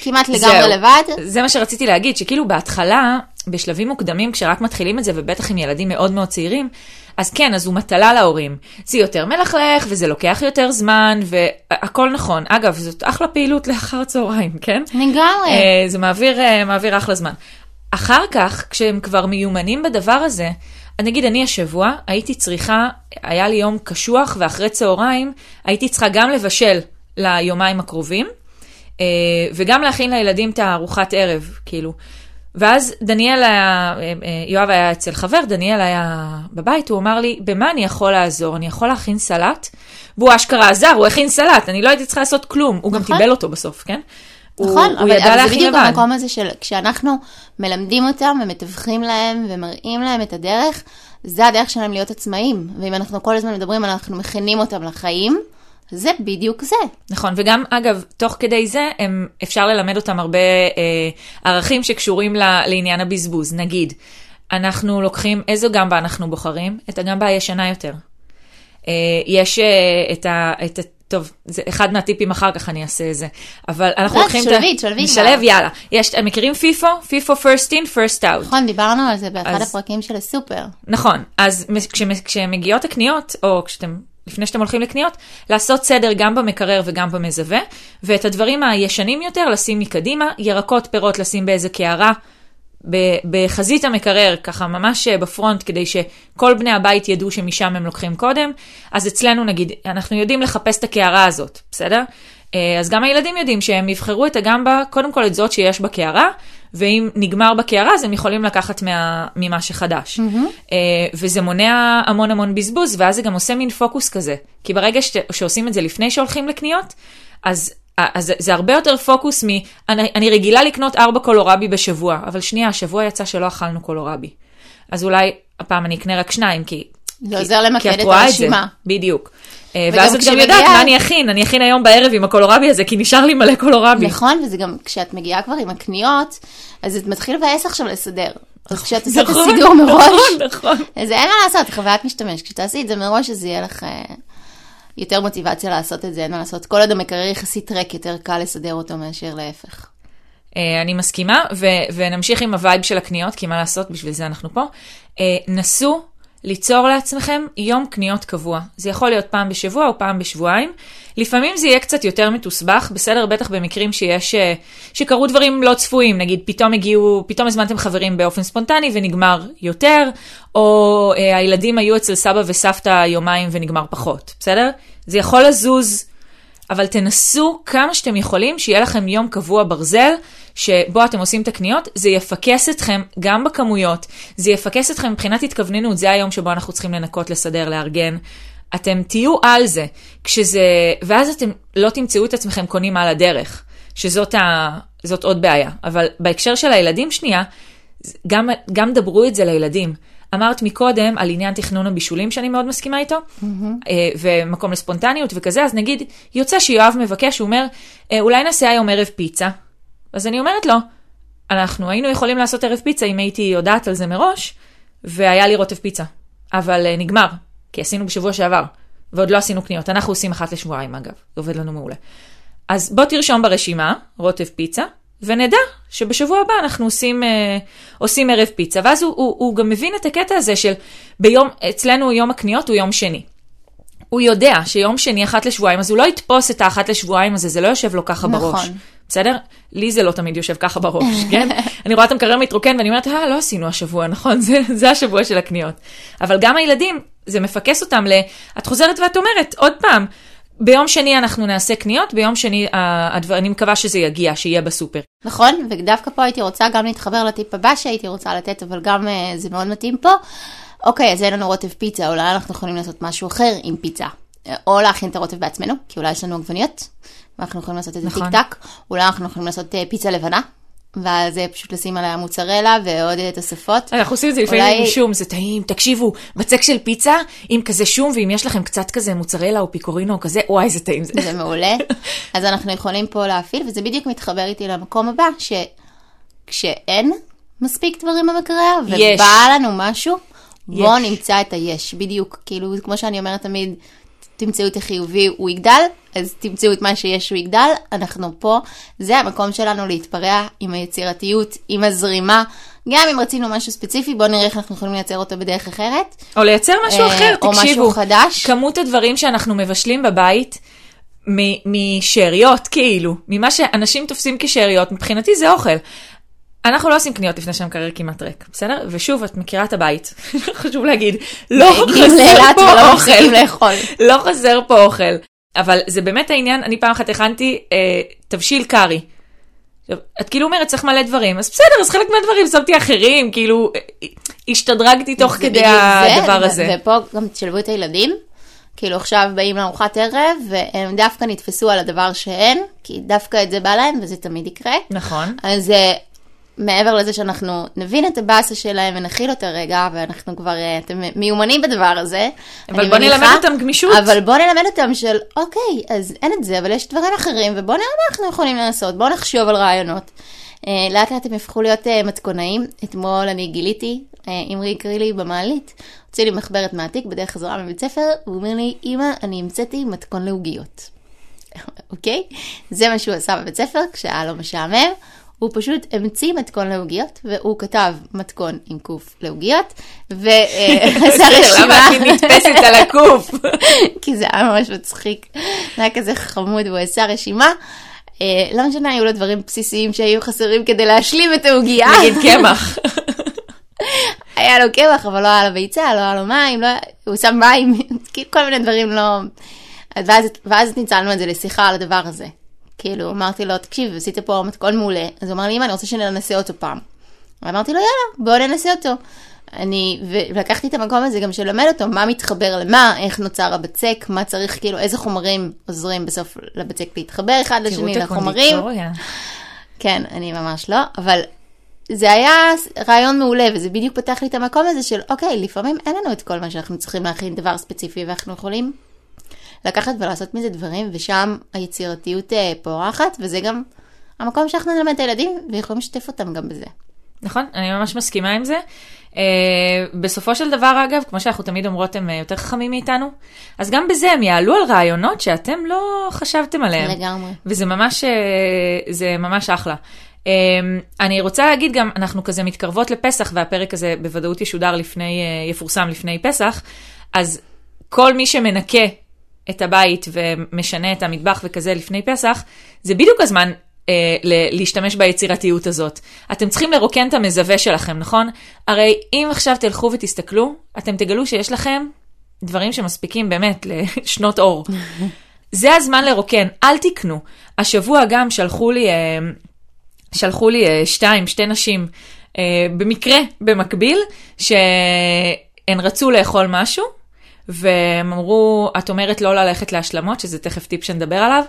כמעט לגמרי זהו. לבד. זה מה שרציתי להגיד, שכאילו בהתחלה, בשלבים מוקדמים, כשרק מתחילים את זה, ובטח עם ילדים מאוד מאוד צעירים, אז כן, אז הוא מטלה להורים. זה יותר מלכלך, וזה לוקח יותר זמן, והכל נכון. אגב, זאת אחלה פעילות לאחר צהריים, כן? לגמרי. אה, זה מעביר, אה, מעביר אחלה זמן. אחר כך, כשהם כבר מיומנים בדבר הזה, נגיד אני השבוע הייתי צריכה, היה לי יום קשוח ואחרי צהריים הייתי צריכה גם לבשל ליומיים הקרובים, וגם להכין לילדים את הארוחת ערב, כאילו. ואז דניאל היה, אה, אה, יואב היה אצל חבר, דניאל היה בבית, הוא אמר לי, במה אני יכול לעזור? אני יכול להכין סלט? והוא אשכרה עזר, הוא הכין סלט, אני לא הייתי צריכה לעשות כלום. הוא גם נכון. טיבל אותו בסוף, כן? הוא- נכון, הוא אבל, ידע אבל זה בדיוק לבד. המקום הזה של כשאנחנו מלמדים אותם ומתווכים להם ומראים להם את הדרך, זה הדרך שלהם להיות עצמאים. ואם אנחנו כל הזמן מדברים אנחנו מכינים אותם לחיים, זה בדיוק זה. נכון, וגם אגב, תוך כדי זה הם, אפשר ללמד אותם הרבה אה, ערכים שקשורים ל, לעניין הבזבוז. נגיד, אנחנו לוקחים, איזו גמבה אנחנו בוחרים? את הגמבה הישנה יותר. אה, יש אה, את ה... את ה טוב, זה אחד מהטיפים אחר כך אני אעשה את זה. אבל אנחנו אה, לוקחים שלבית, שלבית נשלב, כבר. יאללה. יש, אתם מכירים פיפו? פיפו first in, first out. נכון, דיברנו על זה באחד אז- הפרקים של הסופר. נכון, אז כשמ- כשמגיעות הקניות, או כשאתם, לפני שאתם הולכים לקניות, לעשות סדר גם במקרר וגם במזווה, ואת הדברים הישנים יותר לשים מקדימה, ירקות, פירות לשים באיזה קערה, בחזית המקרר, ככה ממש אה, בפרונט, כדי שכל בני הבית ידעו שמשם הם לוקחים קודם. אז אצלנו נגיד, אנחנו יודעים לחפש את הקערה הזאת, בסדר? אה, אז גם הילדים יודעים שהם יבחרו את הגמבה, קודם כל את זאת שיש בקערה, ואם נגמר בקערה אז הם יכולים לקחת מה, ממה שחדש. Mm-hmm. וזה מונע המון המון בזבוז, ואז זה גם עושה מין פוקוס כזה. כי ברגע שת, שעושים את זה לפני שהולכים לקניות, אז, אז זה- זה הרבה יותר פוקוס מ... אני, אני רגילה לקנות ארבע קולורבי בשבוע, אבל שנייה, השבוע יצא שלא אכלנו קולורבי. אז אולי הפעם אני אקנה רק שניים, כי... זה עוזר למקד את הרשימה. בדיוק. אה, ואז את גם יודעת מה אני אכין, אני אכין היום בערב עם הקולורבי הזה, כי נשאר לי מלא קולורבי. נכון, וזה גם, כשאת מגיעה כבר עם הקניות, אז זה מתחיל לבאס עכשיו לסדר. אז כשאת עושה את נכון, הסידור מראש, נכון, נכון. אז אין מה לעשות, חוויית משתמש. כשתעשי את זה מראש, אז יהיה לך אה, יותר מוטיבציה לעשות את זה, אין מה לעשות. כל עוד המקרר יחסית ריק, יותר קל לסדר אותו מאשר להפך. אה, אני מסכימה, ונמשיך עם ה vibe של הקניות, כי מה לעשות, בשביל זה אנחנו פה. נסו ליצור לעצמכם יום קניות קבוע. זה יכול להיות פעם בשבוע או פעם בשבועיים. לפעמים זה יהיה קצת יותר מתוסבך, בסדר, בטח במקרים שיש, אה, שקרו דברים לא צפויים, נגיד פתאום הגיעו, פתאום הזמנתם חברים באופן ספונטני ונגמר יותר, או אה, הילדים היו אצל סבא וסבתא יומיים ונגמר פחות, בסדר? זה יכול לזוז אבל תנסו כמה שאתם יכולים שיהיה לכם יום קבוע ברזל, שבו אתם עושים את הקניות, זה יפקס אתכם גם בכמויות, זה יפקס אתכם מבחינת התכווננות, זה היום שבו אנחנו צריכים לנקות, לסדר, לארגן. אתם תהיו על זה, כשזה, ואז אתם לא תמצאו את עצמכם קונים על הדרך, שזאת ה, זאת עוד בעיה. אבל בהקשר של הילדים שנייה, גם, גם דברו את זה לילדים. אמרת מקודם על עניין תכנון הבישולים שאני מאוד מסכימה איתו, mm-hmm. ומקום לספונטניות וכזה, אז נגיד, יוצא שיואב מבקש, הוא אומר, "אה, אולי נעשה היום ערב פיצה. אז אני אומרת לו, אנחנו היינו יכולים לעשות ערב פיצה אם הייתי יודעת על זה מראש, והיה לי רוטב פיצה. אבל אה, נגמר, כי עשינו בשבוע שעבר, ועוד לא עשינו קניות. אנחנו עושים אחת לשבועיים אגב, זה עובד לנו מעולה. אז בוא תרשום ברשימה, רוטב פיצה, ונדע שבשבוע הבא אנחנו עושים, אה, עושים ערב פיצה. ואז הוא, הוא, הוא גם מבין את הקטע הזה של ביום, אצלנו יום הקניות הוא יום שני. הוא יודע שיום שני אחת לשבועיים, אז הוא לא יתפוס את האחת לשבועיים הזה, זה לא יושב לו ככה נכון. בראש. בסדר? לי זה לא תמיד יושב ככה בראש, [LAUGHS] כן? אני רואה את המקרר מתרוקן ואני אומרת, אה, לא עשינו השבוע, נכון? [LAUGHS] זה, זה השבוע של הקניות. אבל גם הילדים, זה מפקס אותם ל... את חוזרת ואת אומרת, עוד פעם, ביום שני אנחנו נעשה קניות, ביום שני, אה, הדבר, אני מקווה שזה יגיע, שיהיה בסופר. נכון, ודווקא פה הייתי רוצה גם להתחבר לטיפ הבא שהייתי רוצה לתת, אבל גם אה, זה מאוד מתאים פה. אוקיי, אז אין לנו רוטב פיצה, אולי אנחנו יכולים לעשות משהו אחר עם פיצה. או להכין את הרוטב בעצמנו, כי אולי יש לנו עגבניות, ואנחנו יכולים לעשות את זה נכון. טיק טק, אולי אנחנו יכולים לעשות אה, פיצה לבנה, ואז אה, פשוט לשים עליה מוצרלה ועוד אה, תוספות. אנחנו עושים את זה לפעמים אולי- עם שום, זה טעים. תקשיבו, בצק של פיצה עם כזה שום, ואם יש לכם קצת כזה מוצרלה או פיקורינו או כזה, וואי, זה טעים זה. זה מעולה. [LAUGHS] אז אנחנו יכולים פה להפעיל, וזה בדיוק מתחבר איתי למקום הבא, שכשאין מספיק דברים במקרר. ובא לנו משהו, בואו. נמצא את היש, בדיוק. כאילו, כמו שאני אומרת תמיד, תמצאו את החיובי, הוא יגדל, אז תמצאו את מה שיש, הוא יגדל. אנחנו פה, זה המקום שלנו להתפרע עם היצירתיות, עם הזרימה. גם אם רצינו משהו ספציפי, בואו נראה איך אנחנו יכולים לייצר אותו בדרך אחרת. או לייצר משהו אה, אחר, או תקשיבו. משהו חדש. כמות הדברים שאנחנו מבשלים בבית, משאריות כאילו, ממה שאנשים תופסים כשאריות, מבחינתי זה אוכל. אנחנו לא עושים קניות לפני שהמקרר כמעט ריק, בסדר? ושוב, את מכירה את הבית, [LAUGHS] חשוב להגיד, לא חסר פה ולא אוכל. לא חסר פה אוכל. אבל זה באמת העניין, אני פעם אחת הכנתי אה, תבשיל קארי. את כאילו אומרת, צריך מלא דברים, אז בסדר, אז חלק מהדברים שמתי אחרים, כאילו, אה, השתדרגתי תוך כדי זה, הדבר הזה. ופה גם תשלבו את הילדים. כאילו עכשיו באים לארוחת ערב, והם דווקא נתפסו על הדבר שאין, כי דווקא את זה בא להם, וזה תמיד יקרה. נכון. אז אה, מעבר לזה שאנחנו נבין את הבאסה שלהם ונכיל אותה רגע, ואנחנו כבר, אה, אתם מיומנים בדבר הזה. אבל בוא מניחה, נלמד אותם גמישות. אבל בוא נלמד אותם של, אוקיי, אז אין את זה, אבל יש דברים אחרים, ובוא נראה מה אנחנו יכולים לעשות, בוא נחשוב על רעיונות. אה, לאט לאט הם הפכו להיות אה, מתכונאים. אתמול אני גיליתי, אה, אמרי הקריא לי במעלית, הוציא לי מחברת מהתיק בדרך חזרה מבית ספר, הוא אומר לי, אמא, אני המצאתי מתכון לעוגיות. [LAUGHS] אוקיי? זה מה שהוא עשה בבית ספר כשהיה לו משעמם. הוא פשוט המציא מתכון לעוגיות, והוא כתב מתכון עם קוף לעוגיות, ועשה [LAUGHS] בסדר, רשימה. למה את נתפסת על הקוף? [LAUGHS] כי זה היה ממש מצחיק. זה היה כזה חמוד, והוא עשה רשימה. אה, לא משנה, היו לו דברים בסיסיים שהיו חסרים כדי להשלים את העוגיה. נגיד קמח. [LAUGHS] היה לו קמח, אבל לא היה לו ביצה, לא היה לו מים, לא... הוא שם מים, כאילו כל מיני דברים לא... אז ואז, ואז ניצלנו את זה לשיחה על הדבר הזה. כאילו, אמרתי לו, תקשיב, עשית פה מתכון מעולה. אז הוא אמר לי, אמא, אני רוצה שננסה אותו פעם. ואמרתי לו, יאללה, בואו ננסה אותו. אני, ולקחתי את המקום הזה גם של ללמד אותו מה מתחבר למה, איך נוצר הבצק, מה צריך, כאילו, איזה חומרים עוזרים בסוף לבצק להתחבר אחד לשני, לחומרים. כן, אני ממש לא, אבל זה היה רעיון מעולה, וזה בדיוק פתח לי את המקום הזה של, אוקיי, לפעמים אין לנו את כל מה שאנחנו צריכים להכין דבר ספציפי, ואנחנו יכולים לקחת ולעשות מזה דברים, ושם היצירתיות אה, פורחת, וזה גם המקום שאנחנו נלמד את הילדים, ויכולים לשתף אותם גם בזה. נכון, אני ממש מסכימה עם זה. Uh, בסופו של דבר, אגב, כמו שאנחנו תמיד אומרות, הם uh, יותר חכמים מאיתנו, אז גם בזה הם יעלו על רעיונות שאתם לא חשבתם עליהם. לגמרי. וזה ממש, uh, זה ממש אחלה. Um, אני רוצה להגיד גם, אנחנו כזה מתקרבות לפסח, והפרק הזה בוודאות ישודר לפני, uh, יפורסם לפני פסח, אז כל מי שמנקה את הבית ומשנה את המטבח וכזה לפני פסח, זה בדיוק הזמן אה, ל- להשתמש ביצירתיות הזאת. אתם צריכים לרוקן את המזווה שלכם, נכון? הרי אם עכשיו תלכו ותסתכלו, אתם תגלו שיש לכם דברים שמספיקים באמת לשנות אור. [LAUGHS] זה הזמן לרוקן, אל תקנו. השבוע גם שלחו לי, אה, שלחו לי אה, שתיים, שתי נשים, אה, במקרה, במקביל, שהן רצו לאכול משהו, והם אמרו, את אומרת לא ללכת להשלמות, שזה תכף טיפ שנדבר עליו,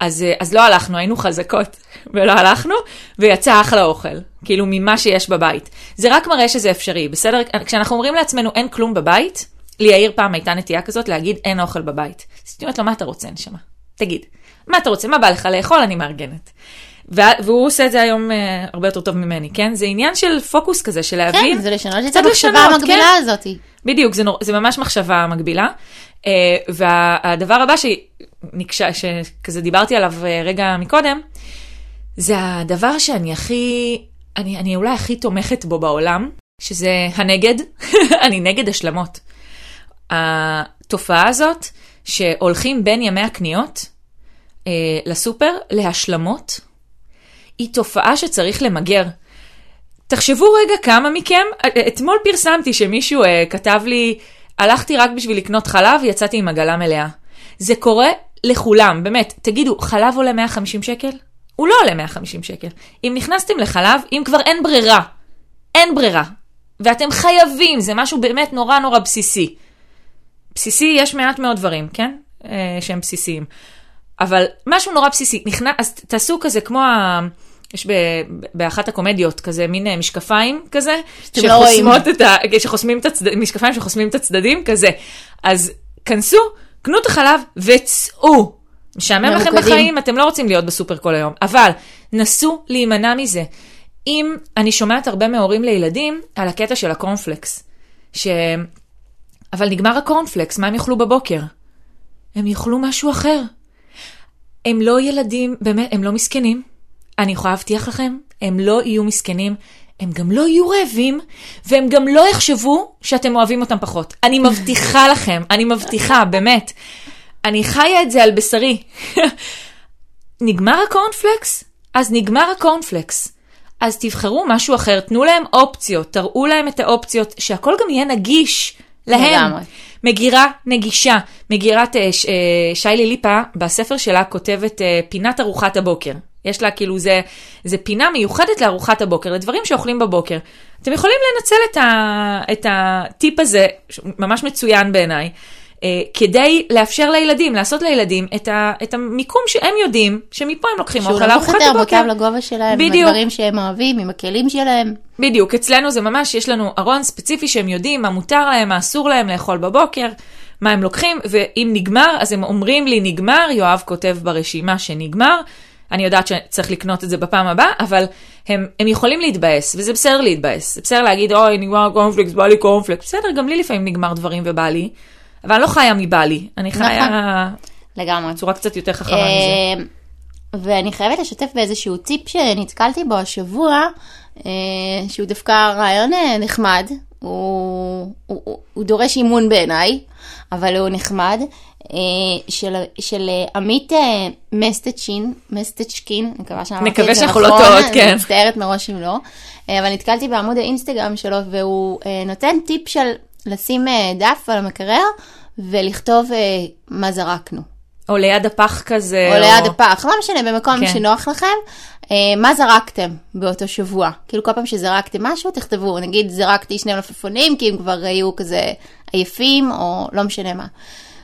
אז, אה, אז לא הלכנו, היינו חזקות, [LAUGHS] ולא הלכנו, ויצא אחלה אוכל, כאילו ממה שיש בבית. זה רק מראה שזה אפשרי, בסדר? כשאנחנו אומרים לעצמנו אין כלום בבית, ליאיר פעם הייתה נטייה כזאת להגיד אין אוכל בבית. אז הייתי אומרת לו, מה אתה רוצה, נשמה? תגיד, מה אתה רוצה? מה בא לך לאכול? אני מארגנת. וה- והוא עושה את זה היום uh, הרבה יותר טוב ממני, כן? זה עניין של פוקוס כזה, של להבין. כן, זה לשנות את המחשבה לשנות, המקבילה כן. הזאת. בדיוק, זה, נור, זה ממש מחשבה מגבילה. Uh, והדבר הבא שנקשה, שכזה דיברתי עליו uh, רגע מקודם, זה הדבר שאני הכי, אני, אני אולי הכי תומכת בו בעולם, שזה הנגד, [LAUGHS] אני נגד השלמות. התופעה הזאת שהולכים בין ימי הקניות אה, לסופר להשלמות, היא תופעה שצריך למגר. תחשבו רגע כמה מכם, אתמול פרסמתי שמישהו אה, כתב לי, הלכתי רק בשביל לקנות חלב, יצאתי עם עגלה מלאה. זה קורה לכולם, באמת. תגידו, חלב עולה 150 שקל? הוא לא עולה 150 שקל. אם נכנסתם לחלב, אם כבר אין ברירה, אין ברירה, ואתם חייבים, זה משהו באמת נורא נורא בסיסי. בסיסי יש מעט מאוד דברים, כן? אה, שהם בסיסיים. אבל משהו נורא בסיסי, נכנס, אז תעשו כזה כמו ה... יש ב, באחת הקומדיות כזה מין אה, משקפיים כזה, לא. שחוסמות את ה... שחוסמים את הצדדים, משקפיים שחוסמים את הצדדים כזה. אז כנסו, קנו את החלב וצאו. משעמם לכם. בחיים, אתם לא רוצים להיות בסופר כל היום, אבל נסו להימנע מזה. אם אני שומעת הרבה מהורים לילדים על הקטע של הקורנפלקס, ש... אבל נגמר הקורנפלקס, מה הם יאכלו בבוקר? הם יאכלו משהו אחר. הם לא ילדים, באמת, הם לא מסכנים. אני יכולה להבטיח לכם, הם לא יהיו מסכנים, הם גם לא יהיו רעבים, והם גם לא יחשבו שאתם אוהבים אותם פחות. אני מבטיחה [LAUGHS] לכם, אני מבטיחה, באמת. אני חיה את זה על בשרי. [LAUGHS] נגמר הקורנפלקס? אז נגמר הקורנפלקס. אז תבחרו משהו אחר, תנו להם אופציות, תראו להם את האופציות, שהכל גם יהיה נגיש להם. לגמרי. מגירה נגישה. מגירת אה, ש- אה, שיילי ליפה, בספר שלה כותבת אה, פינת ארוחת הבוקר. יש לה כאילו, זה, זה פינה מיוחדת לארוחת הבוקר, לדברים שאוכלים בבוקר. אתם יכולים לנצל את, ה, את הטיפ הזה, ממש מצוין בעיניי, כדי לאפשר לילדים, לעשות לילדים את, ה, את המיקום שהם יודעים, שמפה הם לוקחים שהוא אוכל לארוחת הבוקר. מותאם לגובה שלהם, עם בדיוק. הדברים שהם אוהבים, עם הכלים שלהם. בדיוק, אצלנו זה ממש, יש לנו ארון ספציפי שהם יודעים מה מותר להם, מה אסור להם לאכול בבוקר, מה הם לוקחים, ואם נגמר, אז הם אומרים לי נגמר, יואב כותב ברשימה שנגמר, אני יודעת שצריך לקנות את זה בפעם הבאה, אבל הם, הם יכולים להתבאס, וזה בסדר להתבאס, זה בסדר להגיד, אוי, נגמר קורנפלקס, בא לי קורנפלקס, בסדר, גם לי לפעמים נגמר דברים ובא לי, אבל אני לא חיה מבא לי, אני חיה לגמרי. בצורה קצת יותר חכמה מזה. אה, ואני חייבת לשתף באיזשהו טיפ שנתקלתי בו השבוע, אה, שהוא דווקא רעיון אה, נחמד, הוא, הוא, הוא, הוא דורש אימון בעיניי, אבל הוא נחמד, אה, של, של עמית מסטצ'ין, מסטצ'קין, אני מקווה שאמרתי נקווה את זה שאנחנו נכון, לא טועות, אני כן. מצטערת מראש אם לא, אבל נתקלתי בעמוד האינסטגרם שלו והוא נותן טיפ של לשים אה, דף על המקרר ולכתוב אה, מה זרקנו. או ליד הפח כזה, או ליד הפח, לא משנה, במקום כן. שנוח לכם, אה, מה זרקתם באותו שבוע? כאילו כל פעם שזרקתם משהו, תכתבו, נגיד זרקתי שני מלפפונים, כי הם כבר היו כזה עייפים, או לא משנה מה.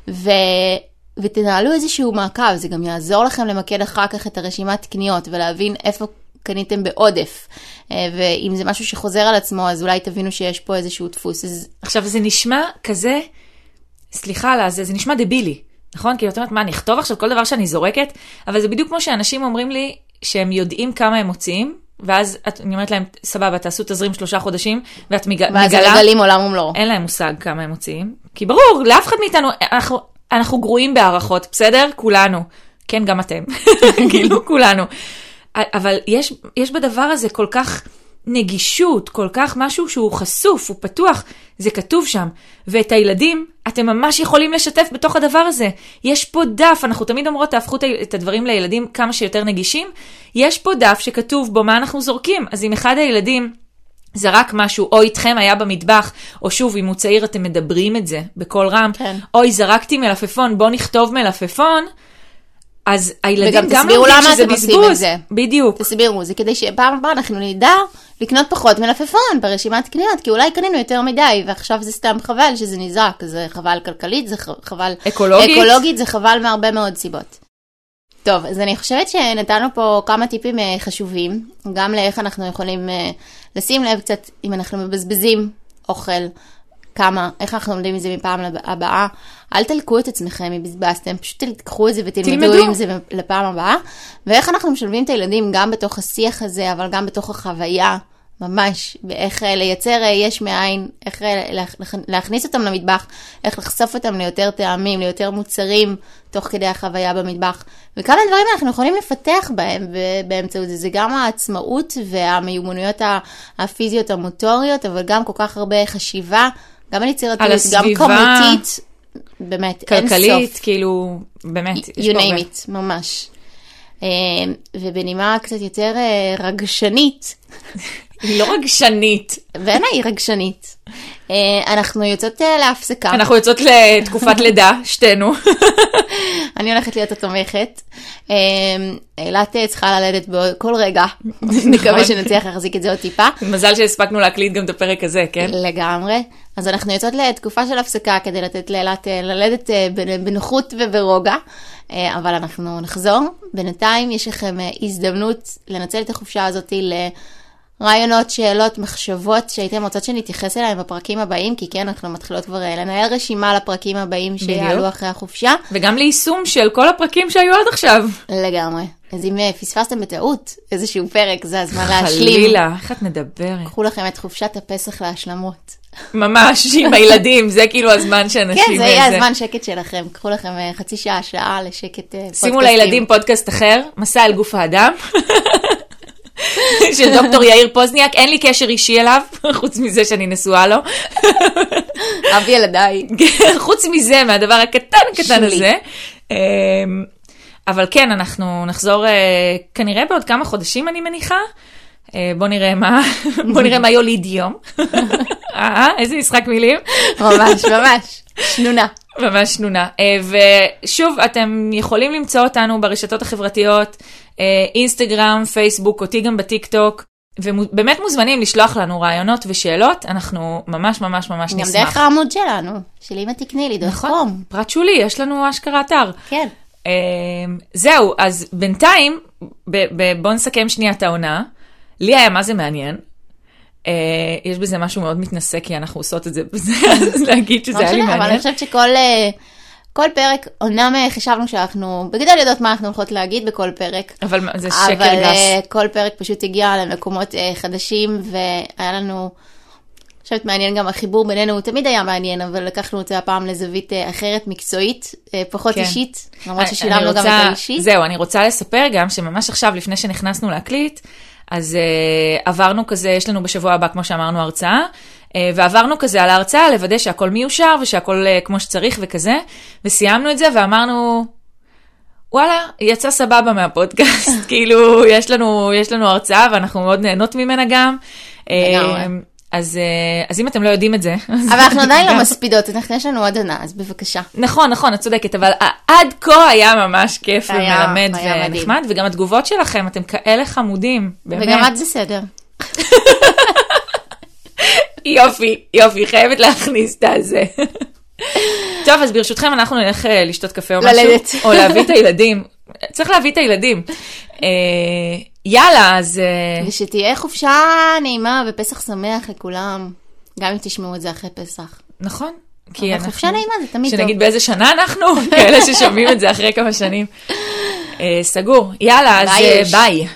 ו... ותנהלו איזשהו מעקב, זה גם יעזור לכם למקד אחר כך את הרשימת קניות, ולהבין איפה קניתם בעודף. אה, ואם זה משהו שחוזר על עצמו, אז אולי תבינו שיש פה איזשהו דפוס. אז עכשיו זה נשמע כזה, סליחה על זה, זה נשמע דבילי, נכון? כאילו את אומרת, מה, אני אכתוב עכשיו כל דבר שאני זורקת? אבל זה בדיוק כמו שאנשים אומרים לי שהם יודעים כמה הם מוציאים, ואז את, אני אומרת להם, סבבה, תעשו תזרים שלושה חודשים, ואת מג, ואז מגלה, מגלים עולם ומלואו. אין להם מושג כמה הם מוציאים. כי ברור, לאף אחד מאיתנו, אנחנו, אנחנו גרועים בהערכות, בסדר? כולנו. כן, גם אתם. [LAUGHS] כאילו, כולנו. אבל יש, יש בדבר הזה כל כך נגישות, כל כך משהו שהוא חשוף, הוא פתוח, זה כתוב שם. ואת הילדים, אתם ממש יכולים לשתף בתוך הדבר הזה. יש פה דף, אנחנו תמיד אומרות, תהפכו את הדברים לילדים כמה שיותר נגישים. יש פה דף שכתוב בו מה אנחנו זורקים. אז אם אחד הילדים זרק משהו, או איתכם היה במטבח, או שוב, אם הוא צעיר אתם מדברים את זה בקול רם, כן. אוי, זרקתי מלפפון, בוא נכתוב מלפפון, אז הילדים וגם גם תסבירו לומדים למה שזה אתם עושים בזבוז. את זה. בדיוק. תסבירו, זה כדי שפעם הבאה אנחנו נדע לקנות פחות מלפפון ברשימת קניות, כי אולי קנינו יותר מדי, ועכשיו זה סתם חבל שזה נזרק, זה חבל כלכלית, זה חבל אקולוגית. אקולוגית, זה חבל מהרבה מאוד סיבות. טוב, אז אני חושבת שנתנו פה כמה טיפים אה, חשובים, גם לאיך אנחנו יכולים אה, לשים לב קצת אם אנחנו מבזבזים אוכל, כמה, איך אנחנו לומדים את זה מפעם הבאה. אל תלקו את עצמכם אם בזבזתם, פשוט תיקחו את זה ותלמדו תלמדו. עם זה לפעם הבאה. ואיך אנחנו משלבים את הילדים גם בתוך השיח הזה, אבל גם בתוך החוויה, ממש, באיך אה, לייצר אה, יש מאין, איך אה, להכ- להכניס אותם למטבח, איך לחשוף אותם ליותר טעמים, ליותר מוצרים, תוך כדי החוויה במטבח. וכמה דברים אנחנו יכולים לפתח בהם באמצעות זה. זה גם העצמאות והמיומנויות הפיזיות המוטוריות, אבל גם כל כך הרבה חשיבה, גם על יצירתיות, גם. כמותית. באמת, אין סוף. כלכלית, כאילו, באמת. יש you פה הרבה. name it, ממש. אה, ובנימה קצת יותר אה, רגשנית, היא לא רגשנית. בעיניי היא רגשנית, אה, אנחנו יוצאות אה, להפסקה. אנחנו יוצאות לתקופת [LAUGHS] לידה, שתינו. אני הולכת להיות התומכת. אה, אילת צריכה ללדת בכל רגע, [LAUGHS] נקווה שנצליח להחזיק את זה עוד טיפה. מזל שהספקנו להקליט גם את הפרק הזה, כן? לגמרי. אז אנחנו יוצאות לתקופה של הפסקה כדי לתת לאילת ללדת בנ- בנוחות וברוגע, אבל אנחנו נחזור. בינתיים יש לכם הזדמנות לנצל את החופשה הזאת לרעיונות, שאלות, מחשבות שהייתם רוצות שנתייחס אליהם בפרקים הבאים, כי כן, אנחנו מתחילות כבר אה, לנהל רשימה לפרקים הבאים שיעלו. אחרי החופשה. וגם ליישום של כל הפרקים שהיו עד עכשיו. לגמרי. אז אם אה, פספסתם בטעות איזשהו פרק, זה הזמן להשלים. חלילה, איך את מדברת? קחו לכם את חופשת הפסח להשלמות. ממש, עם [LAUGHS] הילדים, זה כאילו הזמן שאנשים... כן, זה יהיה אה, הזמן שקט שלכם. קחו לכם חצי שעה, שעה לשקט אה, שימו פודקאסטים. לילדים פודקאסט אחר, מסע אל גוף האדם. [LAUGHS] של דוקטור יאיר פוזניאק, אין לי קשר אישי אליו, חוץ מזה שאני נשואה לו. אב ילדיי. חוץ מזה, מהדבר הקטן שולי. הזה. אמ, אבל כן, אנחנו נחזור אה, כנראה בעוד כמה חודשים, אני מניחה. אה, בוא נראה מה, בוא נראה מה יוליד יום. [LAUGHS] אה, איזה משחק מילים. ממש, ממש. שנונה. ממש שנונה. אה, ושוב, אתם יכולים למצוא אותנו ברשתות החברתיות, אה, אינסטגרם, פייסבוק, אותי גם בטיק טוק, ובאמת מוזמנים לשלוח לנו רעיונות ושאלות, אנחנו ממש ממש ממש גם נשמח. דרך העמוד שלנו, של אמא תקני לי, דרך נכון, קום. פרט שולי, יש לנו אשכרה אתר. כן. אה, זהו, אז בינתיים, בואו נסכם שנייה את העונה. לי היה מה זה מעניין. אה, יש בזה משהו מאוד מתנשא, כי אנחנו עושות את זה, בזה, [LAUGHS] אז להגיד שזה לא היה לי משנה, אבל אני מעניין. חושבת שכל אה, כל פרק, אומנם אה, חשבנו שאנחנו בגדול יודעות מה אנחנו הולכות להגיד בכל פרק. אבל זה שקר אבל גס. אה, כל פרק פשוט הגיע למקומות חדשים, והיה לנו, אני חושבת מעניין גם החיבור בינינו, הוא תמיד היה מעניין, אבל לקחנו את זה הפעם לזווית אחרת, מקצועית, פחות כן. אישית, למרות ששילמנו גם את האישית. זהו, אני רוצה לספר גם שממש עכשיו, לפני שנכנסנו להקליט, אז uh, עברנו כזה, יש לנו בשבוע הבא, כמו שאמרנו, הרצאה, uh, ועברנו כזה על ההרצאה, לוודא שהכל מיושר ושהכל uh, כמו שצריך וכזה, וסיימנו את זה ואמרנו, וואלה, יצא סבבה מהפודקאסט, [LAUGHS] כאילו, יש לנו, יש לנו הרצאה ואנחנו מאוד נהנות ממנה גם. לגמרי. אה, אז, אה, אז אם אתם לא יודעים את זה, [LAUGHS] אבל אנחנו עדיין לא מספידות, אנחנו- יש לנו עוד עונה, אז בבקשה. נכון, נכון, את צודקת, אבל עד כה היה ממש כיף היה- ומלמד היה מדהים. ונחמד, וגם התגובות שלכם, אתם כאלה חמודים, באמת. וגם את בסדר. [LAUGHS] יופי, יופי, חייבת להכניס את הזה. [LAUGHS] טוב, אז ברשותכם אנחנו נלך אה, לשתות קפה או משהו, ללדת. או להביא את הילדים. צריך להביא את הילדים. יאללה, אז אה, ושתהיה חופשה נעימה ופסח שמח לכולם, גם אם תשמעו את זה אחרי פסח. נכון. כי אנחנו... חופשה נעימה זה תמיד טוב. שנגיד באיזה שנה אנחנו, [LAUGHS] כאלה ששומעים את זה אחרי כמה שנים. אה, סגור. יאללה, אז ביי, אה. ביי.